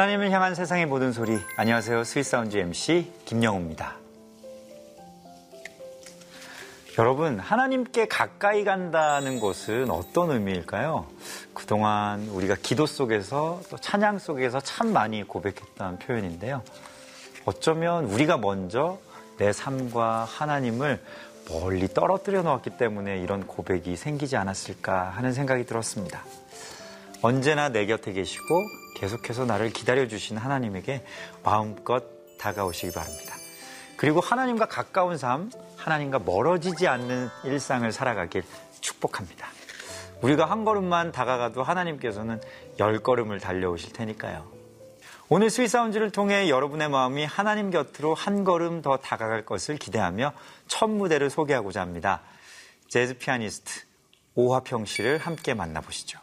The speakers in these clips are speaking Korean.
하나님을 향한 세상의 모든 소리. 안녕하세요. Sweet Sound MC 김영우입니다. 여러분, 하나님께 가까이 간다는 것은 어떤 의미일까요? 그동안 우리가 기도 속에서 또 찬양 속에서 참 많이 고백했던 표현인데요. 어쩌면 우리가 먼저 내 삶과 하나님을 멀리 떨어뜨려 놓았기 때문에 이런 고백이 생기지 않았을까 하는 생각이 들었습니다. 언제나 내 곁에 계시고 계속해서 나를 기다려주신 하나님에게 마음껏 다가오시기 바랍니다. 그리고 하나님과 가까운 삶, 하나님과 멀어지지 않는 일상을 살아가길 축복합니다. 우리가 한 걸음만 다가가도 하나님께서는 열 걸음을 달려오실 테니까요. 오늘 스윗사운즈를 통해 여러분의 마음이 하나님 곁으로 한 걸음 더 다가갈 것을 기대하며 첫 무대를 소개하고자 합니다. 재즈 피아니스트 오화평 씨를 함께 만나보시죠.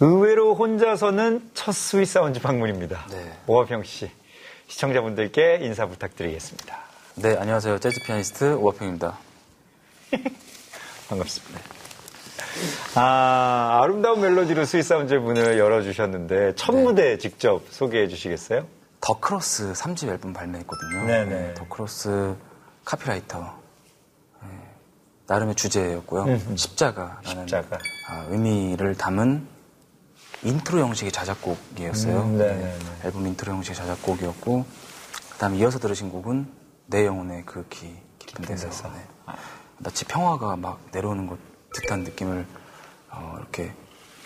의외로 혼자서는 첫 Sweet Sound 방문입니다. 네. 오화평 씨, 시청자분들께 인사 부탁드리겠습니다. 네, 안녕하세요. 재즈 피아니스트 오화평입니다. 반갑습니다. 아, 아름다운 멜로디로 Sweet Sound 문을 열어주셨는데 첫 네. 무대 직접 소개해 주시겠어요? The Cross 3집 앨범 발매했거든요. 네네. The Cross 카피라이터. 네, 나름의 주제였고요. 음. 십자가라는 십자가. 아, 의미를 담은 인트로 형식의 자작곡이었어요. 음, 네네네. 앨범 인트로 형식의 자작곡이었고 그다음에 이어서 들으신 곡은 내 영혼의 그 기, 깊은 데서. 네. 마치 평화가 막 내려오는 것 듯한 느낌을 어, 이렇게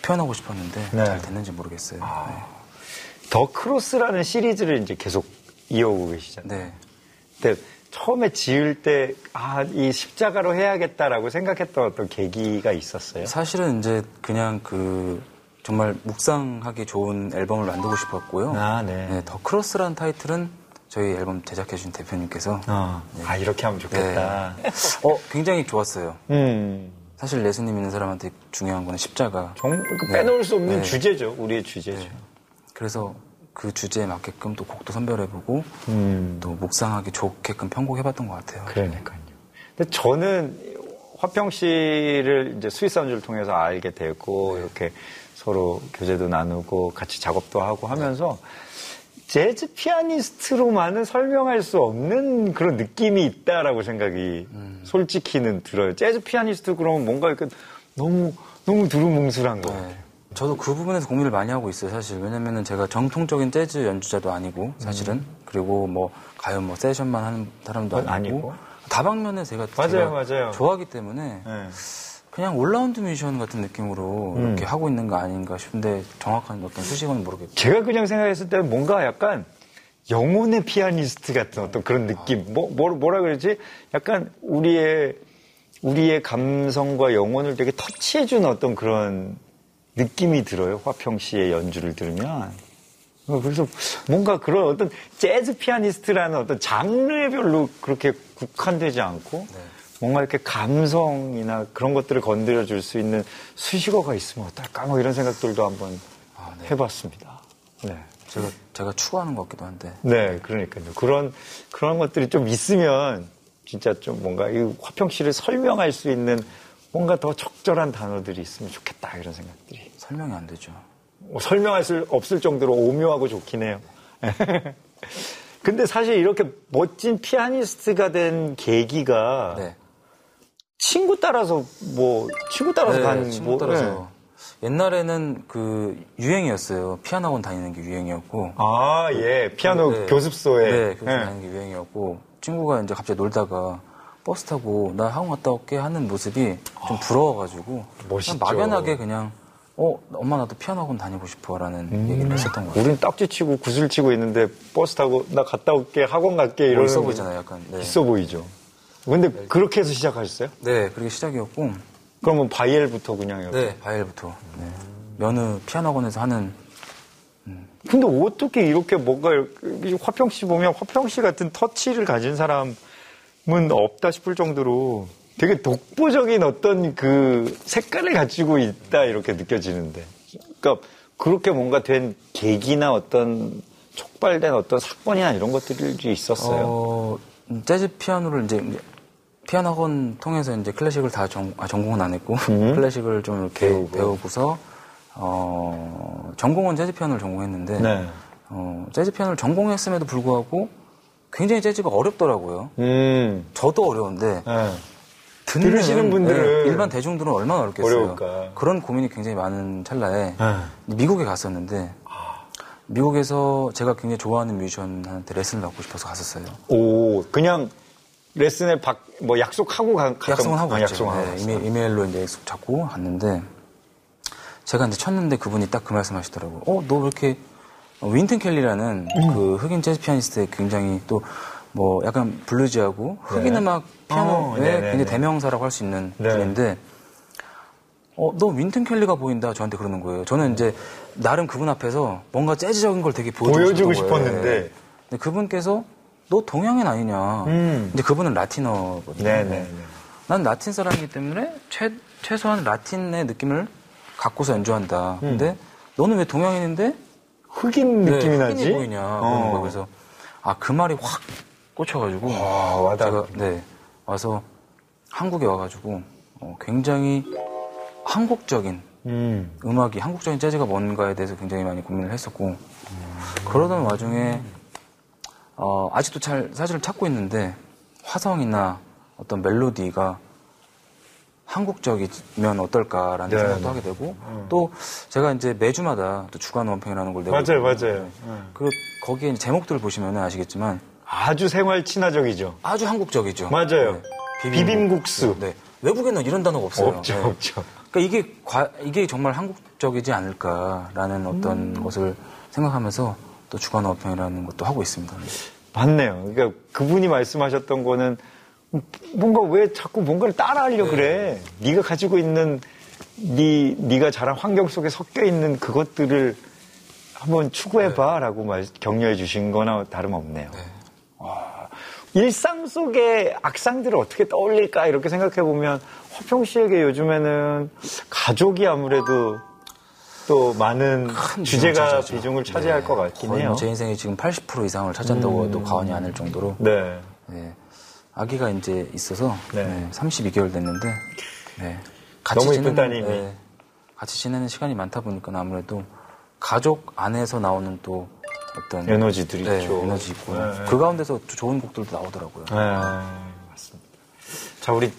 표현하고 싶었는데 네. 잘 됐는지 모르겠어요. The Cross라는 시리즈를 이제 계속 이어오고 계시잖아요. 네. 네. 근데 처음에 지을 때, 아, 이 십자가로 해야겠다라고 생각했던 어떤 계기가 있었어요? 사실은 이제 그냥 그 정말 묵상하기 좋은 앨범을 만들고 싶었고요. 아, 네. 더 크로스라는 타이틀은 저희 앨범 제작해준 대표님께서 어, 아, 이렇게 하면 좋겠다. 어 굉장히 좋았어요. 음. 사실 예수님 있는 사람한테 중요한 거는 십자가. 정, 그 빼놓을 수 없는 네. 주제죠. 우리의 주제죠. 그래서 그 주제에 맞게끔 또 곡도 선별해보고 음. 또 묵상하기 좋게끔 편곡해봤던 것 같아요. 그러니까요. 근데 저는 화평 씨를 이제 스위스 한주를 통해서 알게 되고 이렇게 서로 교제도 나누고 같이 작업도 하고 하면서 재즈 피아니스트로만은 설명할 수 없는 그런 느낌이 있다라고 생각이 솔직히는 들어요. 재즈 피아니스트 그러면 뭔가 이렇게 너무 너무 두루뭉술한 거 같아요. 네. 저도 그 부분에서 고민을 많이 하고 있어요, 사실. 왜냐면은 제가 정통적인 재즈 연주자도 아니고, 사실은. 그리고 뭐, 가요 뭐, 세션만 하는 사람도 음. 아니고. 아니고. 다방면에 제가, 맞아요, 제가 맞아요. 좋아하기 때문에, 네. 그냥 올라운드 뮤지션 같은 느낌으로 음. 이렇게 하고 있는 거 아닌가 싶은데, 정확한 어떤 수식어는 모르겠고. 제가 그냥 생각했을 때는 뭔가 약간 영혼의 피아니스트 같은 어떤 그런 느낌. 뭐, 뭐 뭐 라 그러지? 약간 우리의, 우리의 감성과 영혼을 되게 터치해준 어떤 그런 느낌이 들어요. 화평 씨의 연주를 들으면. 어, 그래서 뭔가 그런 어떤 재즈 피아니스트라는 어떤 장르에 별로 그렇게 국한되지 않고 네. 뭔가 이렇게 감성이나 그런 것들을 건드려 줄 수 있는 수식어가 있으면 어떨까 뭐 이런 생각들도 한번 아, 네. 해봤습니다. 네. 제가, 제가 추구하는 것 같기도 한데. 네, 그러니까요. 그런, 그런 것들이 좀 있으면 진짜 좀 뭔가 이 화평 씨를 설명할 수 있는 뭔가 더 적절한 단어들이 있으면 좋겠다 이런 생각들이. 설명이 안 되죠. 뭐 설명할 수 없을 정도로 오묘하고 좋긴 해요. 근데 사실 이렇게 멋진 피아니스트가 된 계기가 네. 친구 따라서 뭐 친구 따라서 네, 간 친구 뭐, 따라서. 옛날에는 그 유행이었어요. 피아노 학원 다니는 게 유행이었고. 아, 예. 피아노 네. 교습소에. 네, 교습 예. 다니는 게 유행이었고 친구가 이제 갑자기 놀다가 버스 타고 나 학원 갔다 올게 하는 모습이 좀 부러워가지고 멋있죠. 그냥 막연하게 그냥 어 엄마 나도 피아노 학원 다니고 싶어라는 음. 얘기를 했었던 것 같아요. 우린 딱지 치고 구슬 치고 있는데 버스 타고 나 갔다 올게 학원 갈게 뭐 이러는 있어 보이잖아요, 약간. 네. 있어 보이죠. 근데 그렇게 해서 시작하셨어요? 네, 그게 시작이었고 그러면 바이엘부터 그냥 이렇게. 네 바이엘부터 네. 면허 피아노 학원에서 하는 근데 어떻게 이렇게 뭔가 이렇게 화평 씨 보면 화평 씨 같은 터치를 가진 사람은 없다 싶을 정도로 되게 독보적인 어떤 그 색깔을 가지고 있다 이렇게 느껴지는데. 그러니까 그렇게 뭔가 된 계기나 어떤 촉발된 어떤 사건이나 이런 것들이 있었어요. 어, 재즈 피아노를 이제 피아노 학원 통해서 이제 클래식을 다 전, 아, 전공은 안 했고 음. 클래식을 좀 이렇게 배우고. 배우고서 어, 전공은 재즈 피아노를 전공했는데 네. 어, 재즈 피아노를 전공했음에도 불구하고 굉장히 재즈가 어렵더라고요. 음. 저도 어려운데 네. 듣는 들으시는 분들은 네, 일반 대중들은 얼마나 어렵겠어요. 어려울까. 그런 고민이 굉장히 많은 찰나에 네. 미국에 갔었는데 미국에서 제가 굉장히 좋아하는 뮤지션한테 레슨을 받고 싶어서 갔었어요. 오, 그냥 레슨을 박, 뭐 약속하고 가, 갔던- 약속은 하고 아. 약속은 네. 이메, 이메일로 이제 약속 잡고 갔는데 제가 이제 쳤는데 그분이 딱 그 말씀하시더라고요. 어, 너 왜 이렇게 윈튼 켈리라는 음. 그 흑인 재즈 피아니스트의 굉장히 또 뭐 약간 블루지하고 흑인 네. 음악 어, 피아노의 네네네. 굉장히 대명사라고 할 수 있는 네. 분인데 어, 너 윈튼 켈리가 보인다 저한테 그러는 거예요. 저는 이제 나름 그분 앞에서 뭔가 재즈적인 걸 되게 보여주고, 보여주고. 싶었는데. 근데 그분께서 너 동양인 아니냐. 음. 이제 그분은 라틴어거든요. 네네. 난 라틴 사람이기 때문에 최, 최소한 라틴의 느낌을 갖고서 연주한다. 근데 너는 왜 동양인인데 흑인 네, 느낌이 나지? 흑인이 보이냐 그러는 어. 그래서 아 그 말이 확 꽂혀가지고 와, 와닿- 제가 네 와서 한국에 와가지고 어, 굉장히 한국적인 음. 음악이 한국적인 재즈가 뭔가에 대해서 굉장히 많이 고민을 했었고 그러던 와중에 어, 아직도 잘 사실을 찾고 있는데 화성이나 어떤 멜로디가 한국적이면 어떨까라는 네, 생각도 네. 하게 되고 또 제가 이제 매주마다 또 주간 원평이라는 걸 내고 맞아요. 맞아요. 네. 그 거기에 제목들을 보시면 아시겠지만 아주 생활 친화적이죠. 아주 한국적이죠. 맞아요. 네. 비빔국수. 네. 외국에는 이런 단어가 없어요. 없죠, 네. 없죠. 그러니까 이게 과- 이게 정말 한국적이지 않을까라는 어떤 것을 생각하면서 또 주간 어평이라는 것도 하고 있습니다. 맞네요. 그러니까 그분이 말씀하셨던 거는 뭔가 왜 자꾸 뭔가를 따라하려 고 그래? 네가 가지고 있는 네 네가 자란 환경 속에 섞여 있는 그것들을 한번 추구해봐라고 말 격려해 주신 거나 다름없네요. 와, 일상 속의 악상들을 어떻게 떠올릴까 이렇게 생각해 보면 허평 씨에게 요즘에는 가족이 아무래도 또 많은 주제가. 비중을 차지할 네. 것 같긴 거의 해요. 음. 뭐제 인생의 지금 80% 이상을 차지한다고 해도 과언이 아닐 정도로 네. 네. 아기가 이제 있어서 네. 네, 32개월 됐는데 네. 너무 이쁜 따님이. 같이 지내는 시간이 많다 보니까 아무래도 가족 안에서 나오는 또 어떤 에너지들이 네, 있죠. 에너지 있고 네. 그 가운데서 또 좋은 곡들도 나오더라고요. 네, 맞습니다. 자, 우리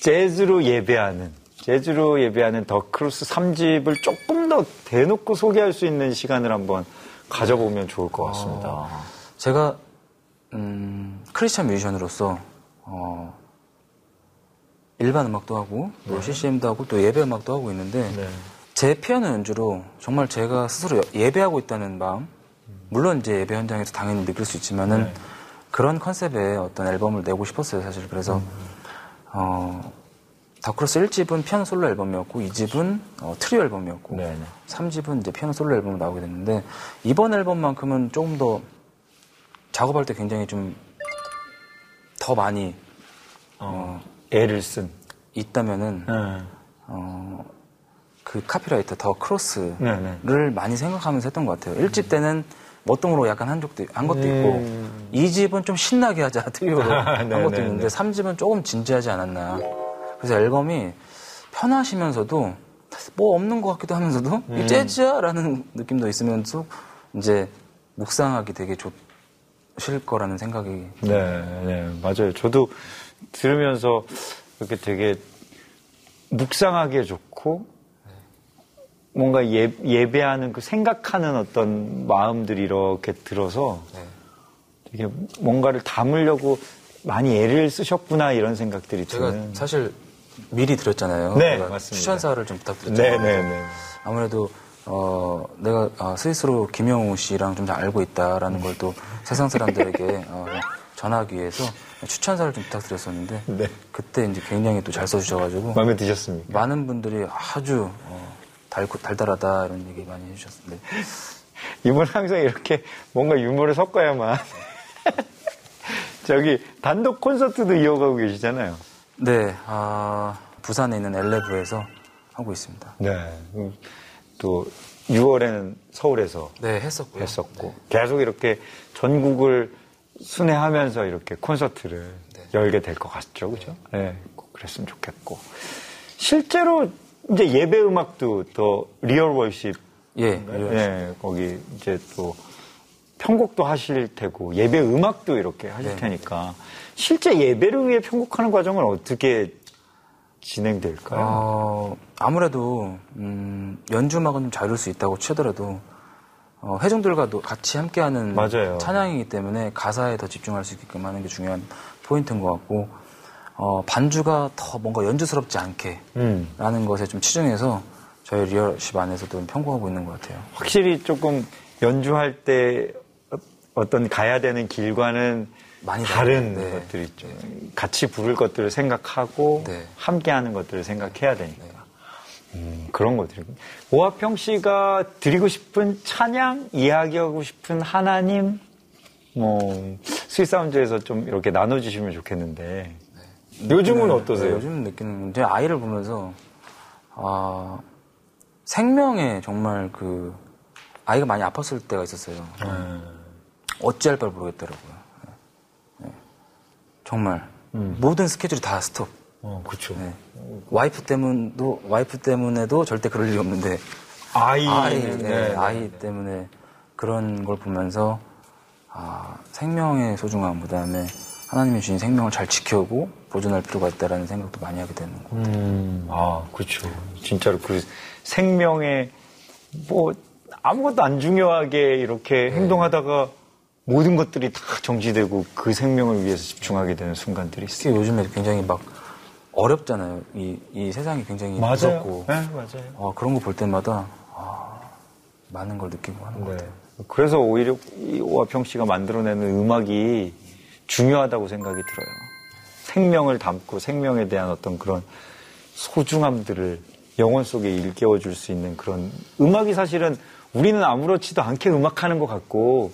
재즈로 예배하는, 재즈로 예배하는 The Cross 3집을 조금 더 대놓고 소개할 수 있는 시간을 한번 가져보면 좋을 것 같습니다. 제가 음, 크리스찬 뮤지션으로서 어, 일반 음악도 하고 또 CCM도 하고 또 예배 음악도 하고 있는데 네. 제 피아노 연주로 정말 제가 스스로 예배하고 있다는 마음 물론 이제 예배 현장에서 당연히 느낄 수 있지만은 네. 그런 컨셉의 어떤 앨범을 내고 싶었어요 사실 그래서 어, The Cross 1집은 피아노 솔로 앨범이었고 2집은 어, 트리오 앨범이었고 네네. 3집은 이제 피아노 솔로 앨범으로 나오게 됐는데 이번 앨범만큼은 조금 더 작업할 때 굉장히 좀 더 많이 어, 애를 쓴. 있다면은 네. 어, 그 카피라이터 더 크로스를 네, 많이 생각하면서 했던 것 같아요. 1집 때는 멋동으로 약간 한 적도 한 것도 음. 있고 2집은 좀 신나게 하자 트리오로 네, 한 것도 네, 있는데 네. 3집은 조금 진지하지 않았나. 그래서 앨범이 편하시면서도 뭐 없는 것 같기도 하면서도 음. 이 재즈야라는 느낌도 있으면서 이제 묵상하기 되게 좋으실 거라는 생각이 네, 네, 맞아요. 저도 들으면서 이렇게 되게 묵상하기에 좋고 뭔가 예, 예배하는 그 생각하는 어떤 마음들이 이렇게 들어서 네. 되게 뭔가를 담으려고 많이 애를 쓰셨구나 이런 생각들이 제가 드는. 사실 미리 드렸잖아요. 네, 맞습니다. 추천사를 좀 부탁드렸잖아요. 네, 네, 네. 아무래도 어, 내가 어, 스위스로 김영우 씨랑 좀 잘 알고 있다라는 걸 또 세상 사람들에게 어, 전하기 위해서 추천사를 좀 부탁드렸었는데 네. 그때 이제 굉장히 또 잘 써주셔가지고 마음에 드셨습니까? 많은 분들이 아주 어, 달, 달달하다 이런 얘기 많이 해주셨는데 이분 항상 이렇게 뭔가 유머를 섞어야만. 저기 단독 콘서트도 이어가고 계시잖아요. 네 아, 부산에 있는 엘레브에서 하고 있습니다. 네. 음, 또 6월에는 서울에서 네 했었고요. 했었고 계속 이렇게 전국을 순회하면서 이렇게 콘서트를 열게 될 것 같죠, 그죠? 네, 꼭 그랬으면 좋겠고 실제로 이제 예배 음악도 The Real Worship, 예, 네, 거기 이제 또 편곡도 하실 테고 예배 음악도 이렇게 하실 네. 테니까 실제 예배를 위해 편곡하는 과정은 어떻게 진행될까요? 어, 아무래도 음, 연주음악은 좀 자유로울 수 있다고 치더라도 어, 회중들과 도 같이 함께하는 맞아요. 찬양이기 때문에 가사에 더 집중할 수 있게끔 하는 게 중요한 포인트인 것 같고 어, 반주가 더 뭔가 연주스럽지 않게 음. 라는 것에 좀 치중해서 저희 리얼십 안에서도 편곡하고 있는 것 같아요. 확실히 조금 연주할 때 어떤 가야 되는 길과는 많이 다른. 네. 것들이 있죠. 같이 부를 것들을 생각하고 네. 함께 하는 것들을 생각해야 되니까. 음, 그런 것들이. 오화평 씨가 드리고 싶은 찬양, 이야기하고 싶은 하나님, 뭐, Sweet Sound에서 좀 이렇게 나눠주시면 좋겠는데. 요즘은 어떠세요? 네, 요즘 느끼는 게 아이를 보면서 아, 생명에 정말 그 아이가 많이 아팠을 때가 있었어요. 어찌할 바를 모르겠더라고요. 네. 정말 모든 스케줄이 다 스톱. 어, 그렇죠. 네. 와이프 때문도 와이프 때문에도 절대 그럴 일이 없는데 아이, 아이, 네, 네, 네. 아이 때문에 그런 걸 보면서 아, 생명의 소중함 그다음에 하나님이 주신 생명을 잘 지켜오고 보존할 필요가 있다라는 생각도 많이 하게 되는 거. 음, 아, 그렇죠. 진짜로 그 생명에 뭐 아무것도 안 중요하게 이렇게 행동하다가 모든 것들이 다 정지되고 그 생명을 위해서 집중하게 되는 순간들이 있어요. 특히 요즘에 굉장히 막 어렵잖아요. 이, 이 세상이 굉장히 무섭고 네, 맞아요. 어, 그런 거 볼 때마다 아, 많은 걸 느끼고 하는 것 네. 같아요. 그래서 오히려 이 오화평 씨가 만들어내는 음악이 중요하다고 생각이 들어요. 생명을 담고 생명에 대한 어떤 그런 소중함들을 영혼 속에 일깨워 줄 수 있는 그런 음악이 사실은 우리는 아무렇지도 않게 음악하는 것 같고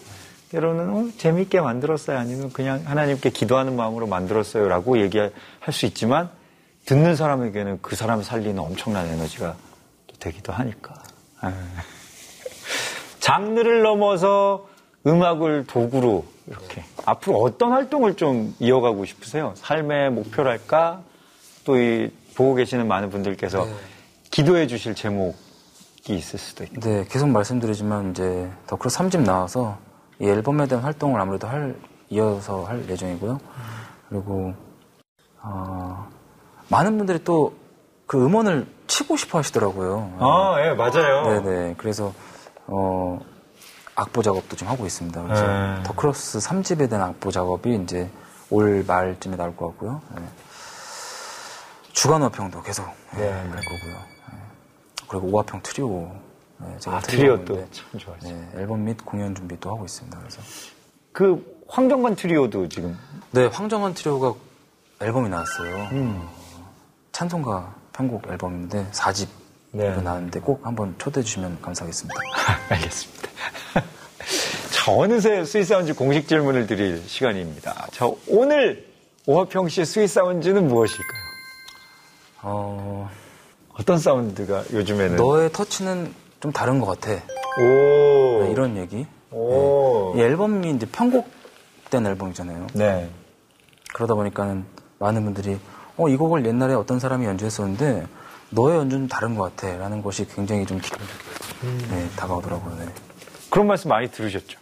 때로는 어, 재미있게 만들었어요 아니면 그냥 하나님께 기도하는 마음으로 만들었어요 라고 얘기할 수 있지만 듣는 사람에게는 그 사람을 살리는 엄청난 에너지가 또 되기도 하니까. 아유. 장르를 넘어서 음악을 도구로 이렇게 앞으로 어떤 활동을 좀 이어가고 싶으세요? 삶의 목표랄까? 또 이 보고 계시는 많은 분들께서 기도해 주실 제목이 있을 수도 있고. 네, 계속 말씀드리지만 이제 더크로스 3집 나와서 이 앨범에 대한 활동을 아무래도 할 이어서 할 예정이고요. 그리고 어, 많은 분들이 또 그 음원을 치고 싶어 하시더라고요. 아, 예, 맞아요. 네네. 그래서 어, 악보 작업도 좀 하고 있습니다. 그래서 네. The Cross 3집에 대한 악보 작업이 이제 올 말쯤에 나올 것 같고요. 네. 주간화평도 계속 네, 네, 할 네. 거고요. 네. 그리고 오화평 트리오. 네, 제가 아, 트리오 트리오도 하는데, 참 좋아하죠. 네, 앨범 및 공연 준비도 하고 있습니다. 그래서 그 황정관 트리오도 지금 네, 황정관 트리오가 앨범이 나왔어요. 음. 찬송가 편곡 앨범인데 4집으로 네. 나왔는데 꼭 한번 초대해 주시면 감사하겠습니다. 알겠습니다. 자, 어느새 Sweet Sounds 공식 질문을 드릴 시간입니다. 자, 오늘 오화평 씨의 스윗사운즈는 무엇일까요? 어, 어떤 사운드가 요즘에는? 너의 터치는 좀 다른 것 같아. 오. 네, 이런 얘기. 오. 이 앨범이 이제 편곡된 앨범이잖아요. 네. 그러다 보니까는 많은 분들이 어, 이 곡을 옛날에 어떤 사람이 연주했었는데 너의 연주는 다른 것 같아. 라는 것이 굉장히 좀 기분 좋게 네, 다가오더라고요. 네. 그런 말씀 많이 들으셨죠?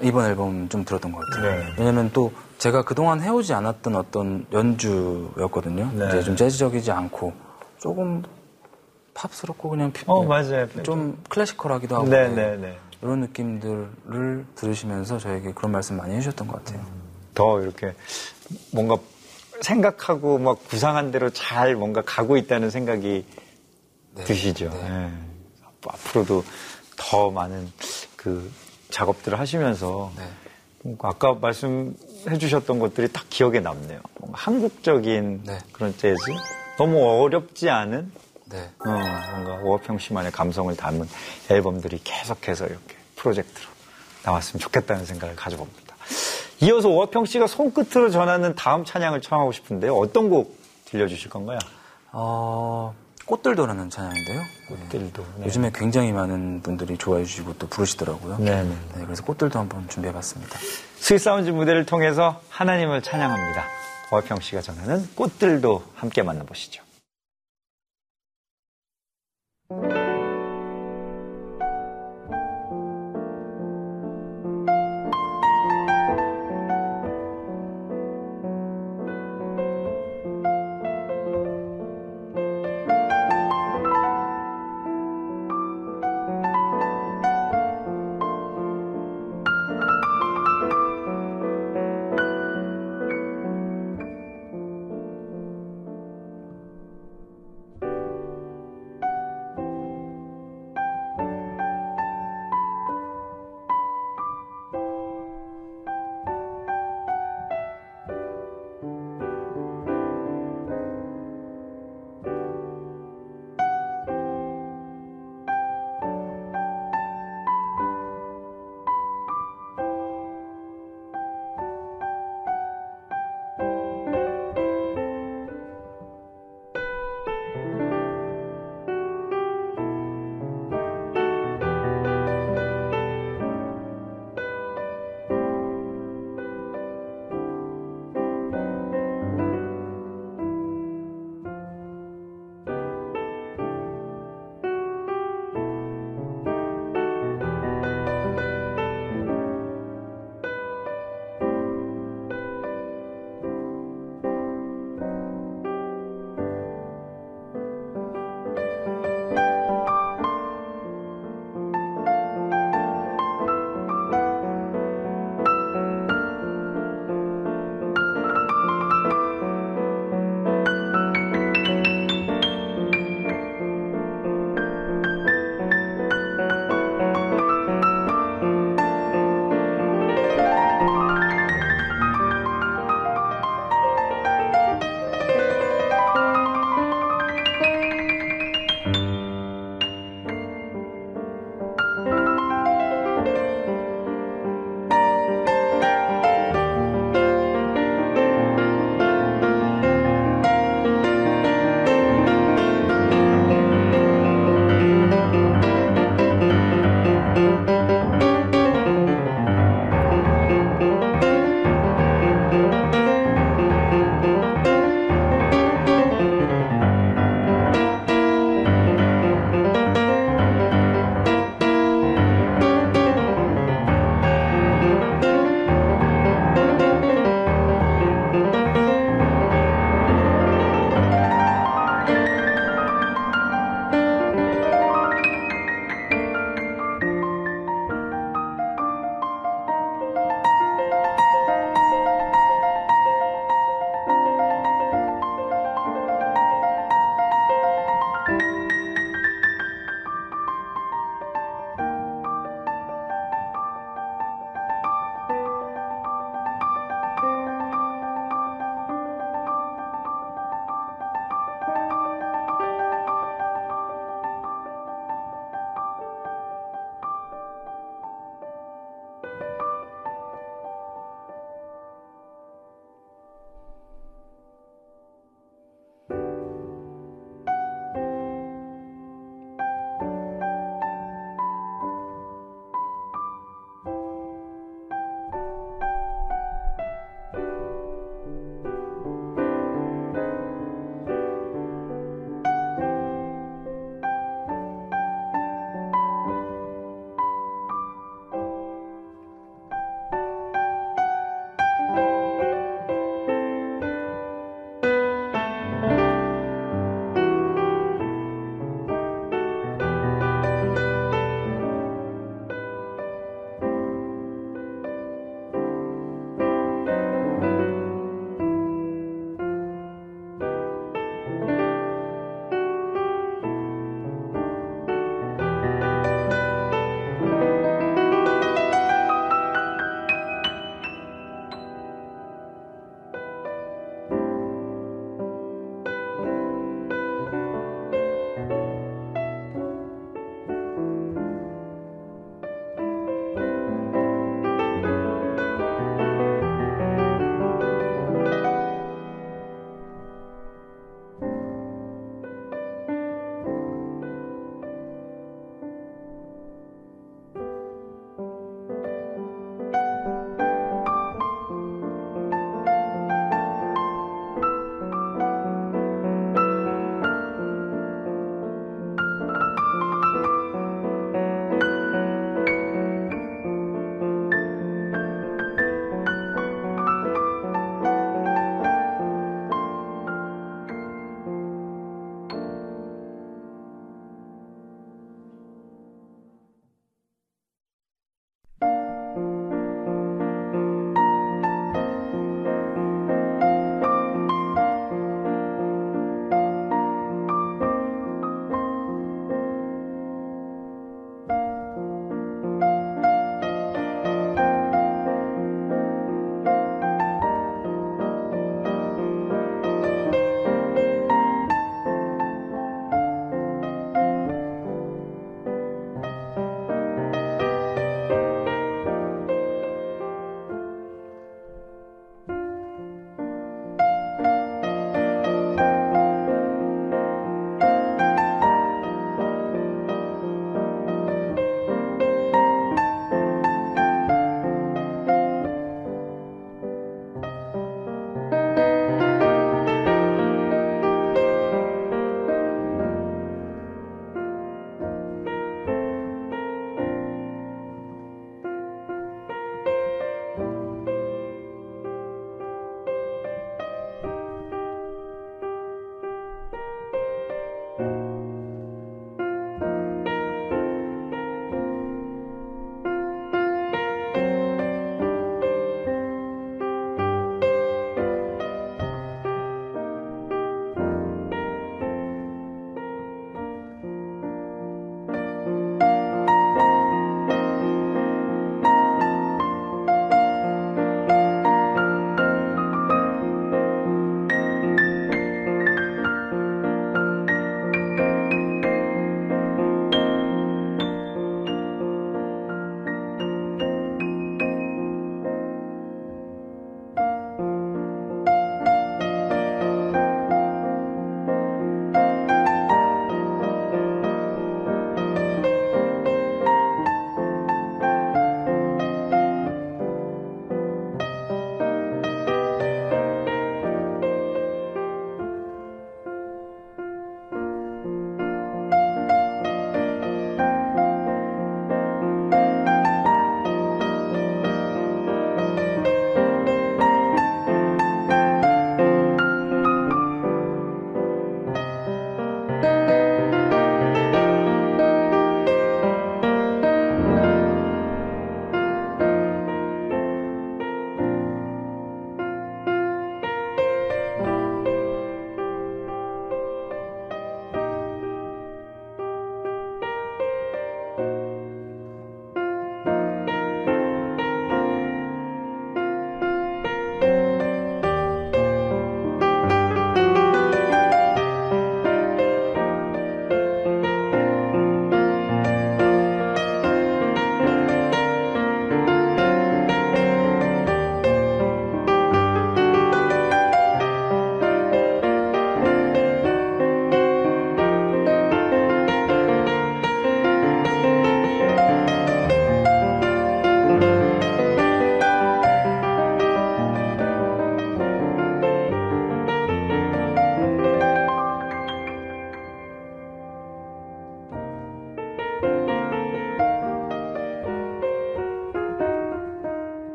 이번 앨범 좀 들었던 것 같아요. 네. 왜냐면 또 제가 그동안 해오지 않았던 어떤 연주였거든요. 네. 이제 좀 재즈적이지 않고 조금 팝스럽고 그냥 피- 어, 맞아요. 좀 클래시컬하기도 하고 네, 네. 네, 네. 이런 느낌들을 들으시면서 저에게 그런 말씀 많이 해주셨던 것 같아요. 더 이렇게 뭔가 생각하고 막 구상한 대로 잘 뭔가 가고 있다는 생각이 네. 드시죠. 네. 예. 앞으로도 더 많은 그 작업들을 하시면서 네. 뭔가 아까 말씀해 주셨던 것들이 딱 기억에 남네요. 한국적인 네. 그런 재즈? 너무 어렵지 않은 네. 어, 뭔가 오화평 씨만의 감성을 담은 앨범들이 계속해서 이렇게 프로젝트로 나왔으면 좋겠다는 생각을 가져봅니다. 이어서 오화평 씨가 손끝으로 전하는 다음 찬양을 청하고 싶은데요. 어떤 곡 들려주실 건가요? 어, 꽃들도라는 찬양인데요. 네. 꽃들도. 네. 요즘에 굉장히 많은 분들이 좋아해 주시고 또 부르시더라고요. 네네. 네, 그래서 꽃들도 한번 준비해 봤습니다. Sweet Sounds 무대를 통해서 하나님을 찬양합니다. 오화평 씨가 전하는 꽃들도 함께 만나보시죠. Thank you.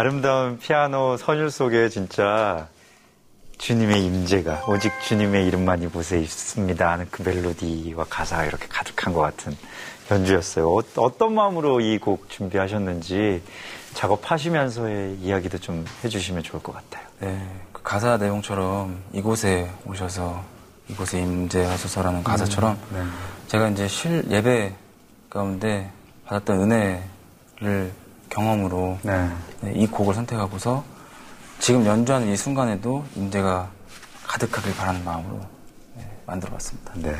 아름다운 피아노 선율 속에 진짜 주님의 임재가 오직 주님의 이름만 이 곳에 있습니다 하는 그 멜로디와 가사가 이렇게 가득한 것 같은 연주였어요. 어, 떤 마음으로 이 곡 준비하셨는지 작업하시면서의 이야기도 좀 해주시면 좋을 것 같아요. 네, 그 가사 내용처럼 이곳에 오셔서 이곳에 임재하소서라는 가사처럼 음, 네. 제가 이제 실 예배 가운데 받았던 은혜를 경험으로 네. 네, 이 곡을 선택하고서 지금 연주하는 이 순간에도 임재가 가득하길 바라는 마음으로 네, 만들어봤습니다. 네.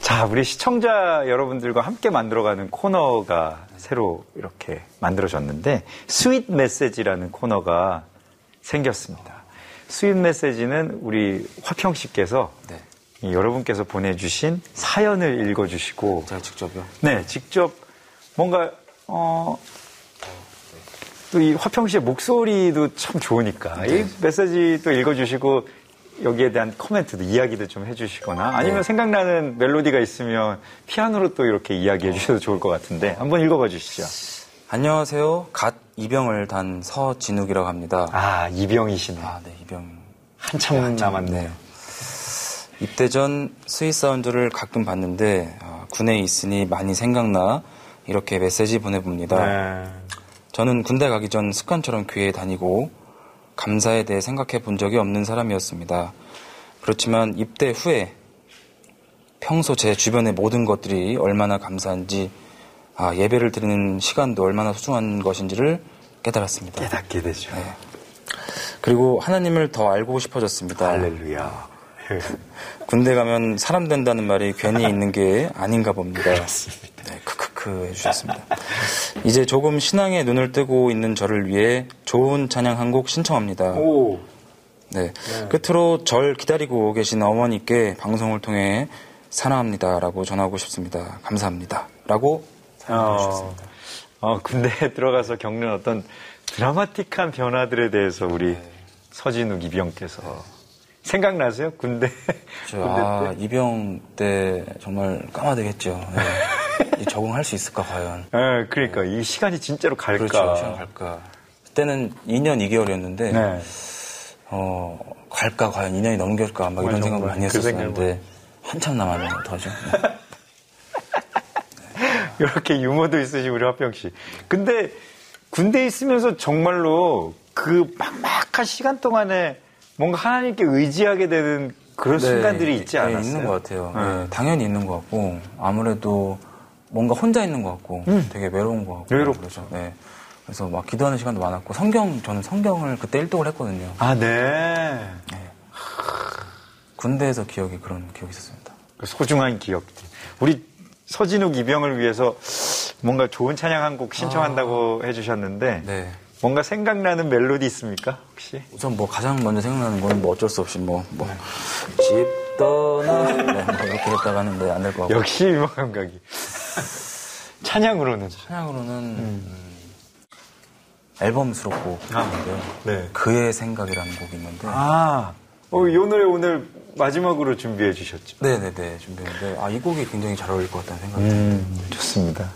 자, 우리 시청자 여러분들과 함께 만들어가는 코너가 새로 이렇게 만들어졌는데, sweet 메시지라는 코너가 생겼습니다. sweet 메시지는 우리 화평 씨께서 네, 이 여러분께서 보내주신 사연을 읽어주시고, 제가 직접요. 네, 직접 뭔가, 어, 또 이 화평 씨의 목소리도 참 좋으니까, 이 메시지도 읽어주시고, 여기에 대한 코멘트도 이야기도 좀 해주시거나, 아니면 생각나는 멜로디가 있으면 피아노로 또 이렇게 이야기해 주셔도 좋을 것 같은데, 한번 읽어봐 주시죠. 안녕하세요. 갓 입영을 단 서진욱이라고 합니다. 아, 이병이시네. 아, 네, 입영. 한참 남았네요. 입대 전 Sweet Sound를 가끔 봤는데 아, 군에 있으니 많이 생각나 이렇게 메시지 보내봅니다. 네. 저는 군대 가기 전 습관처럼 교회에 다니고 감사에 대해 생각해 본 적이 없는 사람이었습니다. 그렇지만 입대 후에 평소 제 주변의 모든 것들이 얼마나 감사한지 아, 예배를 드리는 시간도 얼마나 소중한 것인지를 깨달았습니다. 깨닫게 되죠. 그리고 하나님을 더 알고 싶어졌습니다. 할렐루야. 군대 가면 사람 된다는 말이 괜히 있는 게 아닌가 봅니다. 네, 크크크 해주셨습니다. 이제 조금 신앙에 눈을 뜨고 있는 저를 위해 좋은 찬양 한 곡 신청합니다. 오. 네. 끝으로 절 기다리고 계신 어머니께 방송을 통해 사랑합니다라고 전하고 싶습니다. 감사합니다. 라고 사연을 주셨습니다. 어, 군대에 들어가서 겪는 어떤 드라마틱한 변화들에 대해서 우리 서진욱 이병께서 생각나세요? 군대. 저, 아, 이병 때 정말 까마득했죠. 네. 이 적응할 수 있을까, 과연. 예, 그러니까 이 시간이 진짜로 갈까? 그렇죠. 시간 갈까. 그때는 2년 2개월이었는데, 네. 어, 갈까, 과연 2년이 넘길까, 막 이런 생각을. 많이 그 했었었는데, 한참 남았네요, 어떡하죠? 네. 이렇게 유머도 있으시고 우리 화평 씨. 근데 군대에 있으면서 정말로 그 막막한 시간 동안에 뭔가 하나님께 의지하게 되는 그런 순간들이 있지 네, 않았어요? 있는 것 같아요. 네. 네, 당연히 있는 것 같고, 아무래도 뭔가 혼자 있는 것 같고, 되게 외로운 것 같고. 음. 외롭죠. 그렇죠. 네. 그래서 막 기도하는 시간도 많았고, 성경, 저는 성경을 그때 일독을 했거든요. 아, 네. 군대에서 기억이 그런 기억이 있었습니다. 그 소중한 기억들. 우리 서진욱 이병을 위해서 뭔가 좋은 찬양 한 곡 신청한다고 해주셨는데 네. 뭔가 생각나는 멜로디 있습니까? 혹시? 우선 뭐 가장 먼저 생각나는 거는 뭐 어쩔 수 없이 뭐, 뭐, 집 떠나, 네, 뭐 이렇게 했다가 하는데 안될것 같고. 역시 유머 감각이. 찬양으로는. 찬양으로는, 음, 앨범 수록곡 있는데요. 네. 그의 생각이라는 곡이 있는데. 아, 어, 이 노래 오늘 마지막으로 준비해 주셨죠? 네네네, 준비했는데, 아, 이 곡이 굉장히 잘 어울릴 것 같다는 생각이. 음, 좋습니다.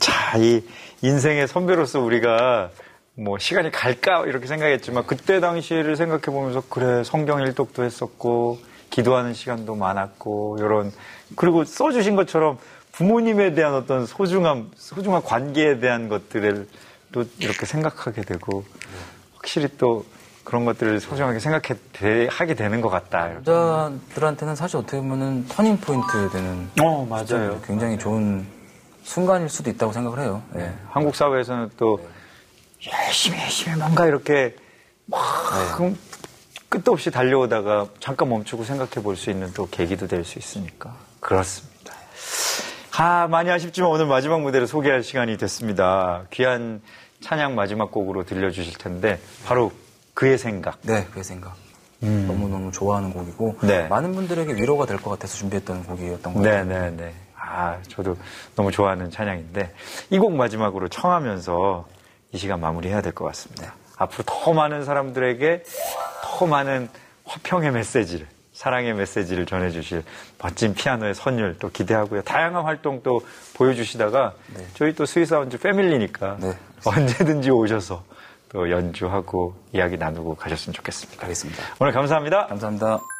자, 이 인생의 선배로서 우리가 뭐 시간이 갈까 이렇게 생각했지만 그때 당시를 생각해 보면서 그래 성경 일독도 했었고 기도하는 시간도 많았고 이런 그리고 써주신 것처럼 부모님에 대한 어떤 소중함 소중한 관계에 대한 것들을 또 이렇게 생각하게 되고 확실히 또 그런 것들을 소중하게 생각해 하게 되는 것 같다. 이렇게. 남자들한테는 사실 어떻게 보면은 터닝 포인트 되는 어 맞아요. 굉장히 좋은 순간일 수도 있다고 생각을 해요. 네. 한국 사회에서는 또 열심히 열심히 뭔가 이렇게 막 끝도 없이 달려오다가 잠깐 멈추고 생각해 볼 수 있는 또 계기도 될 수 있으니까 그렇습니다. 아 많이 아쉽지만 오늘 마지막 무대를 소개할 시간이 됐습니다. 귀한 찬양 마지막 곡으로 들려주실 텐데 바로 그의 생각. 네, 그의 생각. 너무너무 좋아하는 곡이고 음. 네. 많은 분들에게 위로가 될 것 같아서 준비했던 곡이었던 것 같아요. 네 네 네. 아, 저도 너무 좋아하는 찬양인데, 이 곡 마지막으로 청하면서 이 시간 마무리해야 될 것 같습니다. 앞으로 더 많은 사람들에게 더 많은 화평의 메시지를, 사랑의 메시지를 전해주실 멋진 피아노의 선율 또 기대하고요. 다양한 활동 또 보여주시다가 저희 또 Sweet Sound 패밀리니까 네. 언제든지 오셔서 또 연주하고 이야기 나누고 가셨으면 좋겠습니다. 가겠습니다. 오늘 감사합니다. 감사합니다.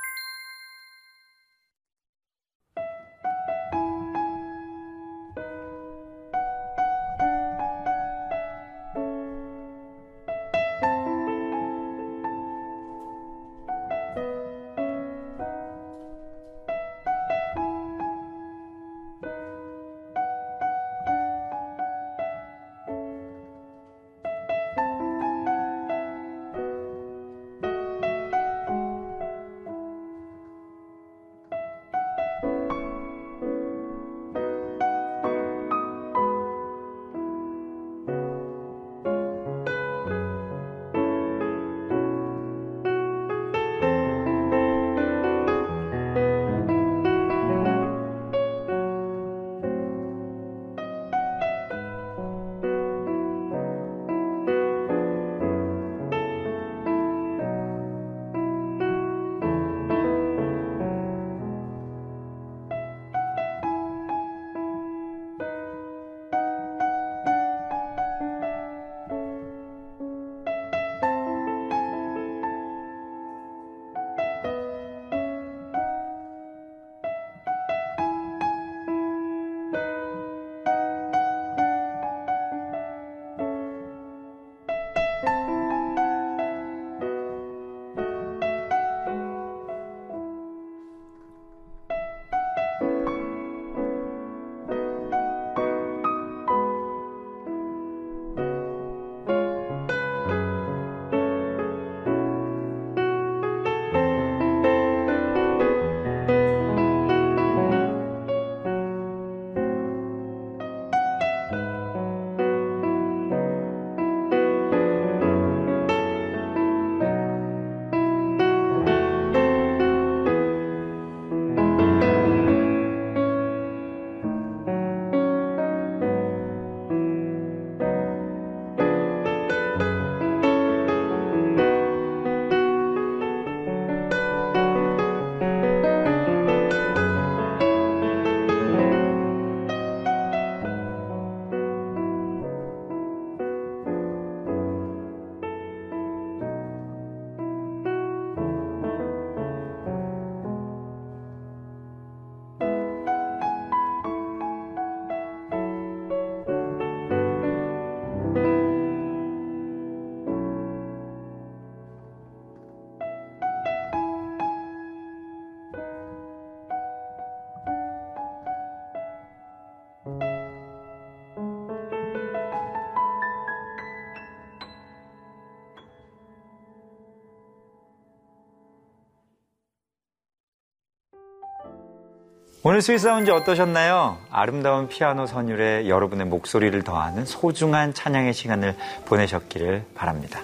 오늘 스윗사운드 어떠셨나요? 아름다운 피아노 선율에 여러분의 목소리를 더하는 소중한 찬양의 시간을 보내셨기를 바랍니다.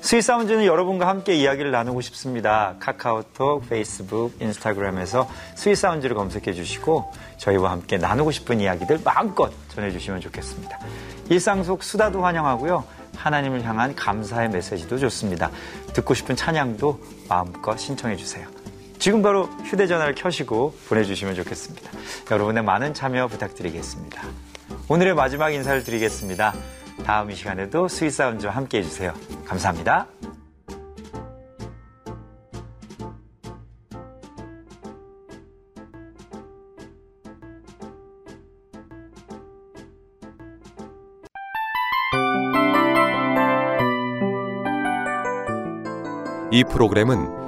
스윗사운드는 여러분과 함께 이야기를 나누고 싶습니다. 카카오톡, 페이스북, 인스타그램에서 스윗사운드를 검색해 주시고 저희와 함께 나누고 싶은 이야기들 마음껏 전해주시면 좋겠습니다. 일상 속 수다도 환영하고요. 하나님을 향한 감사의 메시지도 좋습니다. 듣고 싶은 찬양도 마음껏 신청해 주세요. 지금 바로 휴대전화를 켜시고 보내주시면 좋겠습니다. 여러분의 많은 참여 부탁드리겠습니다. 오늘의 마지막 인사를 드리겠습니다. 다음 이 시간에도 스윗사운드와 함께 해주세요. 감사합니다. 이 프로그램은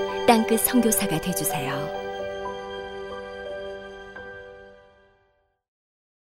땅끝 성교사가 되주세요